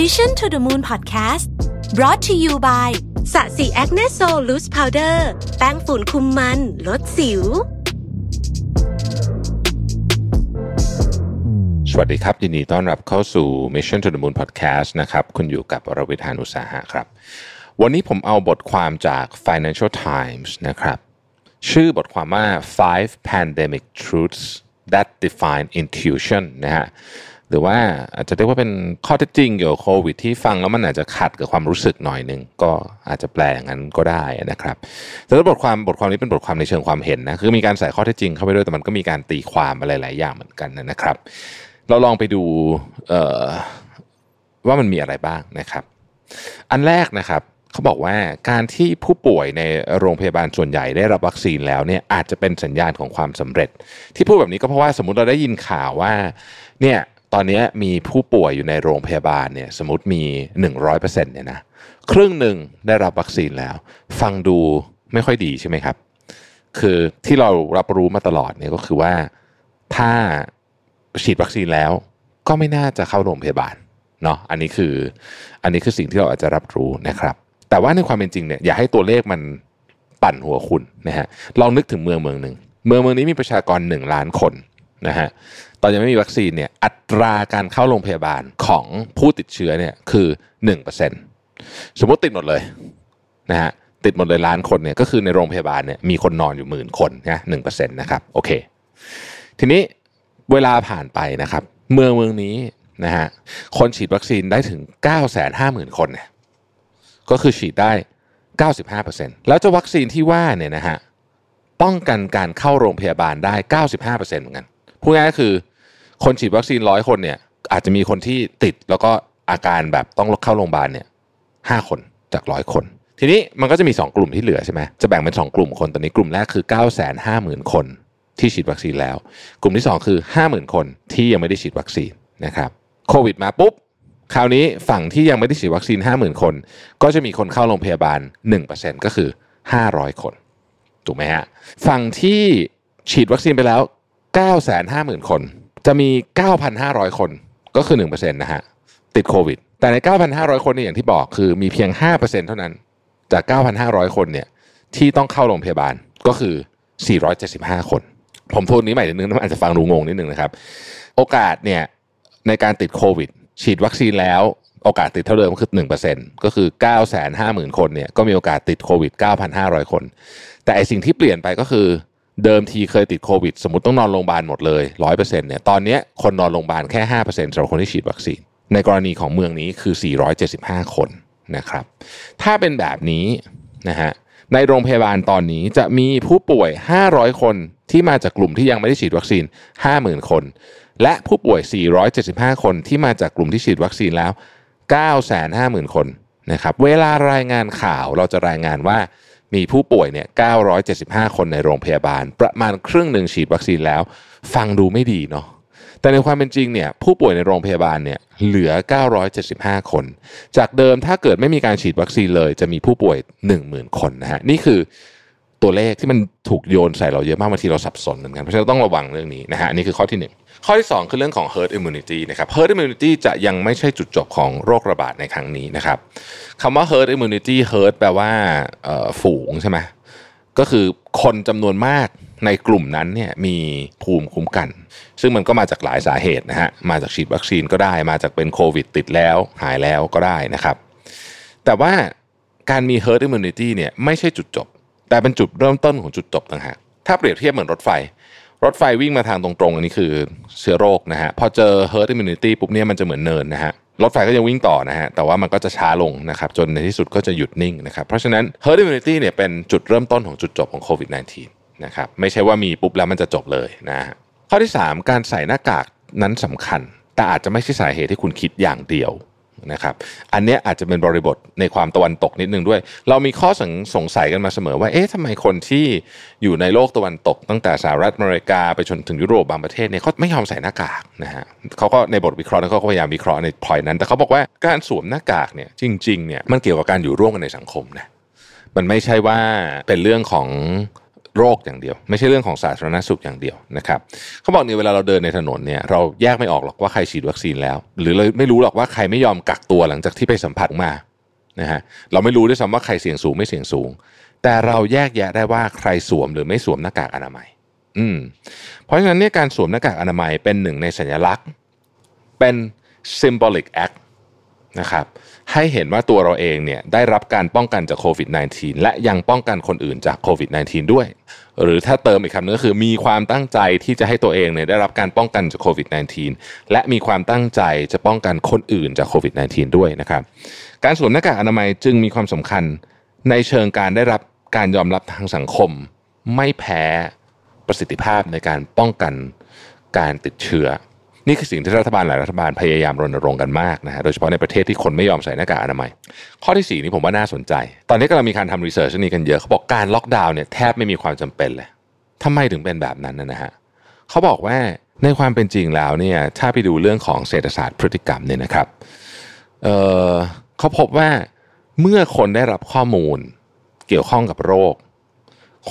Mission to the Moon Podcast brought to you by Sasi Acne Sol Loose Powder แป้งฝุ่นคุมมัน ลดสิว สวัสดีครับ ยินดีต้อนรับเข้าสู่ Mission to the Moon Podcast นะครับ คุณอยู่กับรวิศ หาญอุตสาหะครับ วันนี้ผมเอาบทความจาก Financial Times นะครับ ชื่อบทความว่า five pandemic truths that defy intuition นะฮะ หรือว่าอาจจะเรียกว่าเป็นข้อเท็จจริงเกี่ยวกับโควิดที่ฟังแล้วมันอาจจะขัดกับความรู้สึกหน่อยหนึ่งก็อาจจะแปลอย่างนั้นก็ได้นะครับแต่บทความบทความนี้เป็นบทความในเชิงความเห็นนะคือมีการใส่ข้อเท็จจริงเข้าไปด้วยแต่มันก็มีการตีความอะไรหลายอย่างเหมือนกันนะครับ เราลองไปดูว่ามันมีอะไรบ้างนะครับ อันแรกนะครับเขาบอกว่าการที่ผู้ป่วยในโรงพยาบาลส่วนใหญ่ได้รับวัคซีนแล้วเนี่ยอาจจะเป็นสัญญาณของความสำเร็จ ที่พูดแบบนี้ก็เพราะว่าสมมติเราได้ยินข่าวว่าเนี่ย ตอนนี้มีผู้ป่วยอยู่ในโรงพยาบาลเนี่ยสมมติมี 100%เนี่ยนะครึ่งหนึ่งได้รับวัคซีนแล้ว ฟังดูไม่ค่อยดีใช่ไหมครับ คือที่เรารับรู้มาตลอดเนี่ยก็คือว่าถ้าฉีดวัคซีนแล้ว ก็ไม่น่าจะเข้าโรงพยาบาลเนาะอันนี้คือ อันนี้คือสิ่งที่เราอาจจะรับรู้นะครับ แต่ว่าในความเป็นจริงเนี่ยอย่าให้ตัวเลขมันปั่นหัวคุณนะฮะลองนึกถึงเมืองเมืองหนึ่งเมืองเมืองนี้มีประชากร 1 ล้านคน นะฮะตอนยังไม่มีวัคซีนเนี่ยอัตราการเข้าโรงพยาบาลของผู้ติดเชื้อเนี่ยคือ1%สมมติติดหมดเลยนะฮะติดหมดเลยล้านคนเนี่ยก็คือในโรงพยาบาลเนี่ยมีคนนอนอยู่หมื่นคนนะหนึ่งเปอร์เซ็นต์นะครับโอเค ทีนี้เวลาผ่านไปนะครับ เมืองเมืองนี้นะฮะคนฉีดวัคซีนได้ถึง 9 5 0 0 0 0 คนเนี่ยก็คือฉีดได้ 95%แล้วจ้าวัคซีนที่ว่าเนี่ยนะฮะป้องกันการเข้าโรงพยาบาลได้ 95%เหมือนกัน พูดง่ายก็คือ คนฉีดวัคซีนร้อยคนเนี่ย อาจจะมีคนที่ติดแล้วก็อาการแบบต้องเข้าโรงพยาบาลเนี่ยห้าคนจากร้อยคน ทีนี้มันก็จะมี 2 กลุ่มที่เหลือใช่ไหมจะแบ่งเป็น 2 กลุ่มคนตอนนี้กลุ่มแรกคือ 9 5 0 0 0 0 คนที่ฉีดวัคซีนแล้ว กลุ่มที่ 2 คือ 50,000 คนที่ยังไม่ได้ฉีดวัคซีนนะครับโควิดมาปุ๊บคราวนี้ฝั่งที่ยังไม่ได้ฉีดวัคซีน 50,000 คน ก็จะมีคนเข้าโรงพยาบาล 1%ก็คือ 500 คน ถูกไหมฮะฝั่งที่ฉีดวัคซีนไปแล้ว 950,000 คน จะมี 9,500 คน ก็คือ1%นะฮะ ติดโควิด แต่ใน 9,500 คนเนี่ยอย่างที่บอกคือมีเพียง 5%เท่านั้น จาก 9,500 คนเนี่ยที่ต้องเข้าโรงพยาบาลก็คือ 475 คน ผมพูดนี้ใหม่นิดนึงนอาจจะฟังดูงงนิดนึงนะครับ โอกาสเนี่ยในการติดโควิด ฉีดวัคซีนแล้วโอกาสติดเท่าเดิมก็คือ 1%ก็คือ 950,000 คนเนี่ยก็มีโอกาสติดโควิด 9,500 คน แต่ไอสิ่งที่เปลี่ยนไปก็คือ เดิมทีเคยติดโควิด สมมติต้องนอนโรงพยาบาลหมดเลย100%เนี่ยตอนนี้คนนอนโรงพยาบาลแค่5%สำหรับคนที่ฉีดวัคซีน ในกรณีของเมืองนี้คือ 475 คนนะครับ ถ้าเป็นแบบนี้นะฮะในโรงพยาบาลตอนนี้จะมีผู้ป่วย 500 คนที่มาจากกลุ่มที่ยังไม่ได้ฉีดวัคซีน 50,000 คน และผู้ป่วย 475 คนที่มาจากกลุ่มที่ฉีดวัคซีนแล้ว 950,000 คนนะครับ เวลารายงานข่าวเราจะรายงานว่า มีผู้ป่วยเนี่ย975 คนในโรงพยาบาล ประมาณครึ่งหนึ่งฉีดวัคซีนแล้ว ฟังดูไม่ดีเนาะแต่ในความเป็นจริงเนี่ยผู้ป่วยในโรงพยาบาลเนี่ยเหลือ 975 คน จากเดิมถ้าเกิดไม่มีการฉีดวัคซีนเลยจะมีผู้ป่วย 10,000 คนนะฮะนี่คือ ตัวเลขที่มันถูกโยนใส่เราเยอะมากบางทีเราสับสนเหมือนกันเพราะฉะนั้นต้องระวังเรื่องนี้นะฮะนี่คือข้อที่ 1 ข้อที่ 2 คือเรื่องของ herd immunity นะครับ herd immunity จะยังไม่ใช่จุดจบของโรคระบาดในครั้งนี้นะครับคำว่า herd immunity herd แปลว่าฝูงใช่ไหมก็คือคนจำนวนมากในกลุ่มนั้นเนี่ยมีภูมิคุ้มกัน ซึ่งมันก็มาจากหลายสาเหตุนะฮะมาจากฉีดวัคซีนก็ได้ มาจากเป็นโควิดติดแล้วหายแล้วก็ได้นะครับ แต่ว่าการมี herd immunity เนี่ยไม่ใช่จุดจบ แต่เป็นจุดเริ่มต้นของจุดจบต่างหากถ้าเปรียบเทียบเหมือนรถไฟ รถไฟวิ่งมาทางตรงๆ อันนี้คือเชื้อโรคนะฮะพอเจอ herd immunity ปุ๊บเนี่ยมันจะเหมือนเนินนะฮะรถไฟก็ยังวิ่งต่อนะฮะแต่ว่ามันก็จะช้าลงนะครับจนในที่สุดก็จะหยุดนิ่งนะครับเพราะฉะนั้น herd immunity เนี่ยเป็นจุดเริ่มต้นของจุดจบของโควิด -19 นะครับไม่ใช่ว่ามีปุ๊บแล้วมันจะจบเลยนะฮะข้อที่ 3 การใส่หน้ากากนั้นสำคัญ แต่อาจจะไม่ใช่สาเหตุที่คุณคิดอย่างเดียว นะครับอันนี้อาจจะเป็นบริบทในความตะวันตกนิดนึงด้วย เรามีข้อสงสงสัยกันมาเสมอว่าเอ๊ะทำไมคนที่อยู่ในโลกตะวันตก ตั้งแต่สหรัฐอเมริกาไปจนถึงยุโรปบางประเทศเนี่ยเขาไม่ยอมใส่หน้ากากนะฮะเขาก็ในบทวิเคราะห์เขาก็พยายามวิเคราะห์ในพอยนั้น แต่เขาบอกว่าการสวมหน้ากากเนี่ยจริงๆเนี่ยมันเกี่ยวกับการอยู่ร่วมกันในสังคมนะมันไม่ใช่ว่าเป็นเรื่องของ โรคอย่างเดียว ไม่ใช่เรื่องของสาธารณสุขอย่างเดียวนะครับเขาบอกเนี่ยเวลาเราเดินในถนนเนี่ยเราแยกไม่ออกหรอกว่าใครฉีดวัคซีนแล้ว หรือเราไม่รู้หรอกว่าใครไม่ยอมกักตัวหลังจากที่ไปสัมผัสมานะฮะเราไม่รู้ด้วยซ้ำว่าใครเสี่ยงสูงไม่เสี่ยงสูง แต่เราแยกแยะได้ว่าใครสวมหรือไม่สวมหน้ากากอนามัย อืมเพราะฉะนั้นเนี่ยการสวมหน้ากากอนามัยเป็นหนึ่งในสัญลักษณ์ เป็น symbolic act นะครับให้เห็นว่าตัวเราเองเนี่ยได้รับการป้องกันจากโควิด -19 และยังป้องกันคนอื่นจากโควิด -19 ด้วย หรือถ้าเติมอีกคำนึงก็คือมีความตั้งใจที่จะให้ตัวเองเนี่ยได้รับการป้องกันจากโควิด -19 และมีความตั้งใจจะป้องกันคนอื่นจากโควิด -19 ด้วยนะครับการสวมหน้ากากอนามัยจึงมีความสำคัญในเชิงการได้รับการยอมรับทางสังคม ไม่แพ้ประสิทธิภาพในการป้องกันการติดเชื้อ นี่คือสิ่งที่รัฐบาลหลายรัฐบาลพยายามรณรงค์กันมากนะฮะโดยเฉพาะในประเทศที่คนไม่ยอมใส่หน้ากากอนามัย ข้อที่ 4 นี้ผมว่าน่าสนใจ ตอนนี้กำลังมีการทำ research นี้กันเยอะเขาบอกการล็อกดาวน์เนี่ยแทบไม่มีความจำเป็นเลยทำไมถึงเป็นแบบนั้นนะฮะเขาบอกว่าในความเป็นจริงแล้วเนี่ยถ้าไปดูเรื่องของเศรษฐศาสตร์พฤติกรรมเนี่ยนะครับเเขาพบว่าเมื่อคนได้รับข้อมูลเกี่ยวข้องกับโรค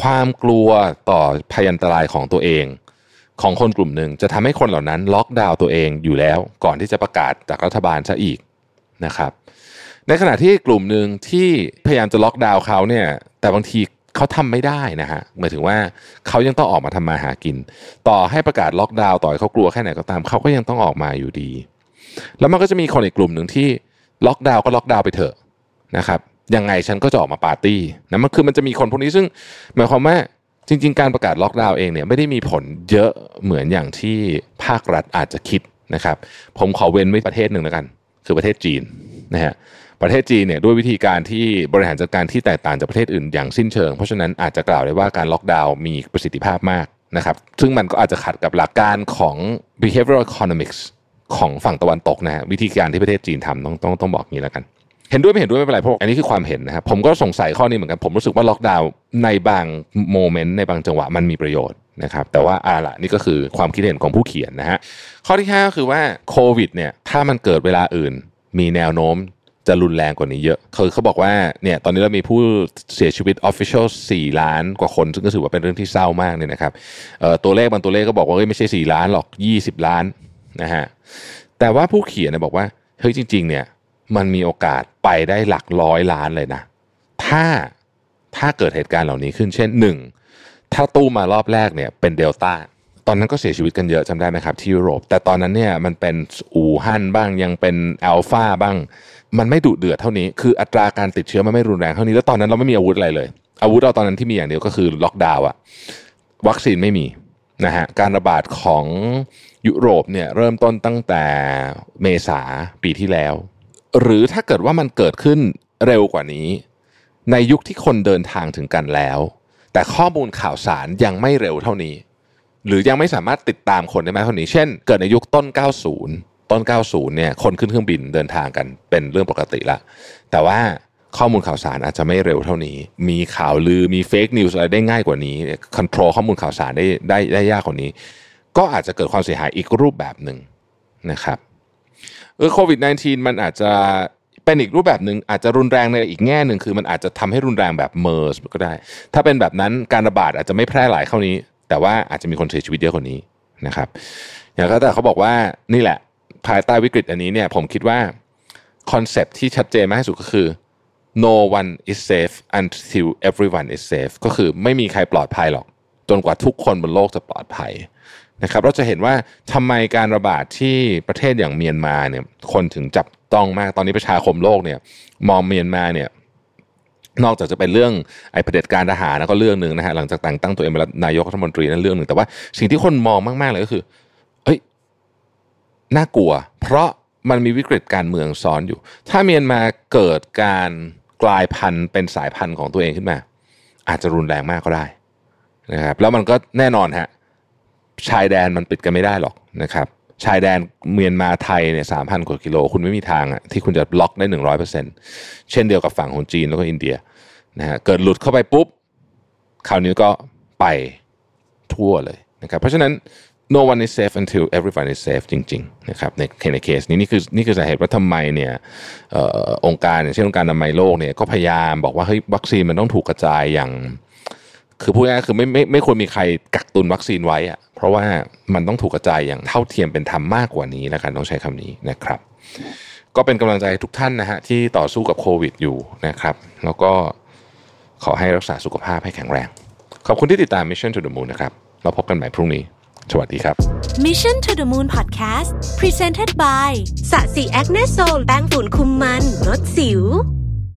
ความกลัวต่อพยันตรายของตัวเอง ของคนกลุ่มหนึ่งจะทำให้คนเหล่านั้นล็อกดาวน์ตัวเองอยู่แล้ว ก่อนที่จะประกาศจากรัฐบาลซะอีกนะครับ ในขณะที่กลุ่มหนึ่งที่พยายามจะล็อกดาวน์เขาเนี่ย แต่บางทีเขาทำไม่ได้นะฮะหมายถึงว่าเขายังต้องออกมาทำมาหากิน ต่อให้ประกาศล็อกดาวน์ต่อให้เขากลัวแค่ไหนก็ตามเขาก็ยังต้องออกมาอยู่ดี แล้วมันก็จะมีคนอีกกลุ่มหนึ่งที่ล็อกดาวน์ก็ล็อกดาวน์ไปเถอะนะครับยังไงฉันก็จะออกมาปาร์ตี้นะมันคือมันจะมีคนพวกนี้ซึ่งหมายความว่า จริง ๆ การประกาศล็อกดาวน์เองเนี่ยไม่ได้มีผลเยอะเหมือนอย่างที่ภาครัฐอาจจะคิดนะครับ ผมขอเว้นไว้ประเทศหนึ่งแล้วกัน คือประเทศจีนนะฮะประเทศจีนเนี่ยด้วยวิธีการที่บริหารจัดการที่แตกต่างจากประเทศอื่นอย่างสิ้นเชิง เพราะฉะนั้นอาจจะกล่าวได้ว่าการล็อกดาวน์มีประสิทธิภาพมากนะครับ ซึ่งมันก็อาจจะขัดกับหลักการของ behavioral economics ของฝั่งตะวันตกนะฮะวิธีการที่ประเทศจีนทำต้องต้องต้องบอกงี้แล้วกัน เห็นด้วยไม่เห็นด้วยไม่เป็นไรเพราะอันนี้คือความเห็นนะครับผมก็สงสัยข้อนี้เหมือนกัน ผมรู้สึกว่าล็อกดาวน์ในบางโมเมนต์ในบางจังหวะมันมีประโยชน์นะครับแต่ว่าอ่าละนี่ก็คือความคิดเห็นของผู้เขียนนะฮะข้อที่5ก็คือว่าโควิดเนี่ยถ้ามันเกิดเวลาอื่น มีแนวโน้มจะรุนแรงกว่านี้เยอะ คือเขาบอกว่าเนี่ยตอนนี้เรามีผู้เสียชีวิต official 4 ล้านกว่าคน ซึ่งก็ถือว่าเป็นเรื่องที่เศร้ามากเนี่ยนะครับตัวเลขบางตัวเลขก็บอกว่าไม่ใช่ 4 ล้านหรอก 20 ล้านนะฮะแต่ว่าผู้เขียนเนี่ยบอกว่าเฮ้ยจริง ๆ เนี่ย มันมีโอกาสไปได้หลักร้อยล้านเลยนะ ถ้าถ้าเกิดเหตุการณ์เหล่านี้ขึ้นเช่นหนึ่งถ้าตู้มารอบแรกเนี่ยเป็นเดลต้าตอนนั้นก็เสียชีวิตกันเยอะจำได้ไหมครับ ที่ยุโรป แต่ตอนนั้นเนี่ยมันเป็นอูฮั่นบ้างยังเป็นอัลฟาบ้าง มันไม่ดุเดือดเท่านี้คืออัตราการติดเชื้อมันไม่รุนแรงเท่านี้แล้วตอนนั้นเราไม่มีอาวุธอะไรเลย อาวุธเราตอนนั้นที่มีอย่างเดียวก็คือล็อกดาวน์อะวัคซีนไม่มีนะฮะการระบาดของยุโรปเนี่ยเริ่มต้นตั้งแต่เมษาปีที่แล้ว หรือถ้าเกิดว่ามันเกิดขึ้นเร็วกว่านี้ ในยุคที่คนเดินทางถึงกันแล้ว แต่ข้อมูลข่าวสารยังไม่เร็วเท่านี้ หรือยังไม่สามารถติดตามคนได้มากเท่านี้ เช่น เกิดในยุคต้น 90 ต้น 90 เนี่ยคนขึ้นเครื่องบินเดินทางกันเป็นเรื่องปกติละ แต่ว่าข้อมูลข่าวสารอาจจะไม่เร็วเท่านี้ มีข่าวลือ มี fake news อะไรได้ง่ายกว่านี้ control ข้อมูลข่าวสารได้ได้ได้ยากกว่านี้ ก็อาจจะเกิดความเสียหายอีกรูปแบบหนึ่งนะครับ เออโควิด -19 มันอาจจะเป็นอีกรูปแบบหนึ่งอาจจะรุนแรงในอีกแง่หนึ่งคือมันอาจจะทำให้รุนแรงแบบเมอร์สก็ได้ ถ้าเป็นแบบนั้นการระบาดอาจจะไม่แพร่หลายเท่านี้ แต่ว่าอาจจะมีคนเสียชีวิตเยอะกว่านี้นะครับ อย่างก็แต่เขาบอกว่านี่แหละ ภายใต้วิกฤตอันนี้เนี่ยผมคิดว่าคอนเซปที่ชัดเจนมากที่สุดก็คือ no one is safe until everyone is safe ก็คือไม่มีใครปลอดภัยหรอก จนกว่าทุกคนบนโลกจะปลอดภัย นะครับเราจะเห็นว่าทำไมการระบาดที่ประเทศอย่างเมียนมาเนี่ยคนถึงจับต้องมากตอนนี้ประชาคมโลกเนี่ยมองเมียนมาเนี่ยนอกจากจะเป็นเรื่องไอ้เผด็จการทหารแล้วก็เรื่องหนึ่งนะฮะหลังจากแต่งตั้งตัวเองเป็นนายกรัฐมนตรีนั่นเรื่องหนึ่งแต่ว่าสิ่งที่คนมองมาก ๆ เลยก็คือเฮ้ยน่ากลัว เพราะมันมีวิกฤตการเมืองซ้อนอยู่ ถ้าเมียนมาเกิดการกลายพันธุ์เป็นสายพันธุ์ของตัวเองขึ้นมา อาจจะรุนแรงมากก็ได้นะครับแล้วมันก็แน่นอนฮะ ชายแดนมันปิดกันไม่ได้หรอกนะครับชายแดนเมียนมาไทยเนี่ยสามพันกว่ากิโล คุณไม่มีทางอะที่คุณจะล็อกได้หนึ่งร้อยเปอร์เซ็นเช่นเดียวกับฝั่งของจีนแล้วก็อินเดียนะฮะเกิดหลุดเข้าไปปุ๊บคราวนี้ก็ไปทั่วเลยนะครับเพราะฉะนั้น no one is safe until everyone is safe จริงๆนะครับในในเคสนี้นี่คือนี่คือสาเหตุว่าทำไมเนี่ยอองค์การอย่างเช่นองค์การอนามัยโลกเนี่ยก็พยายามบอกว่าเฮ้ยวัคซีนมันต้องถูกกระจายอย่าง คือพูดง่ายคือไม่ไม่ไม่ควรมีใครกักตุนวัคซีนไว้อะเพราะว่ามันต้องถูกกระจายอย่างเท่าเทียมเป็นธรรมมากกว่านี้แล้วกันต้องใช้คำนี้นะครับ ก็เป็นกำลังใจทุกท่านนะฮะที่ต่อสู้กับโควิดอยู่นะครับ แล้วก็ขอให้รักษาสุขภาพให้แข็งแรง ขอบคุณที่ติดตาม Mission to the Moon นะครับเราพบกันใหม่พรุ่งนี้ สวัสดีครับ Mission to the Moon Podcast Presented by สะสีแอคเนโซลแป้งฝุ่นคุมมันลดสิว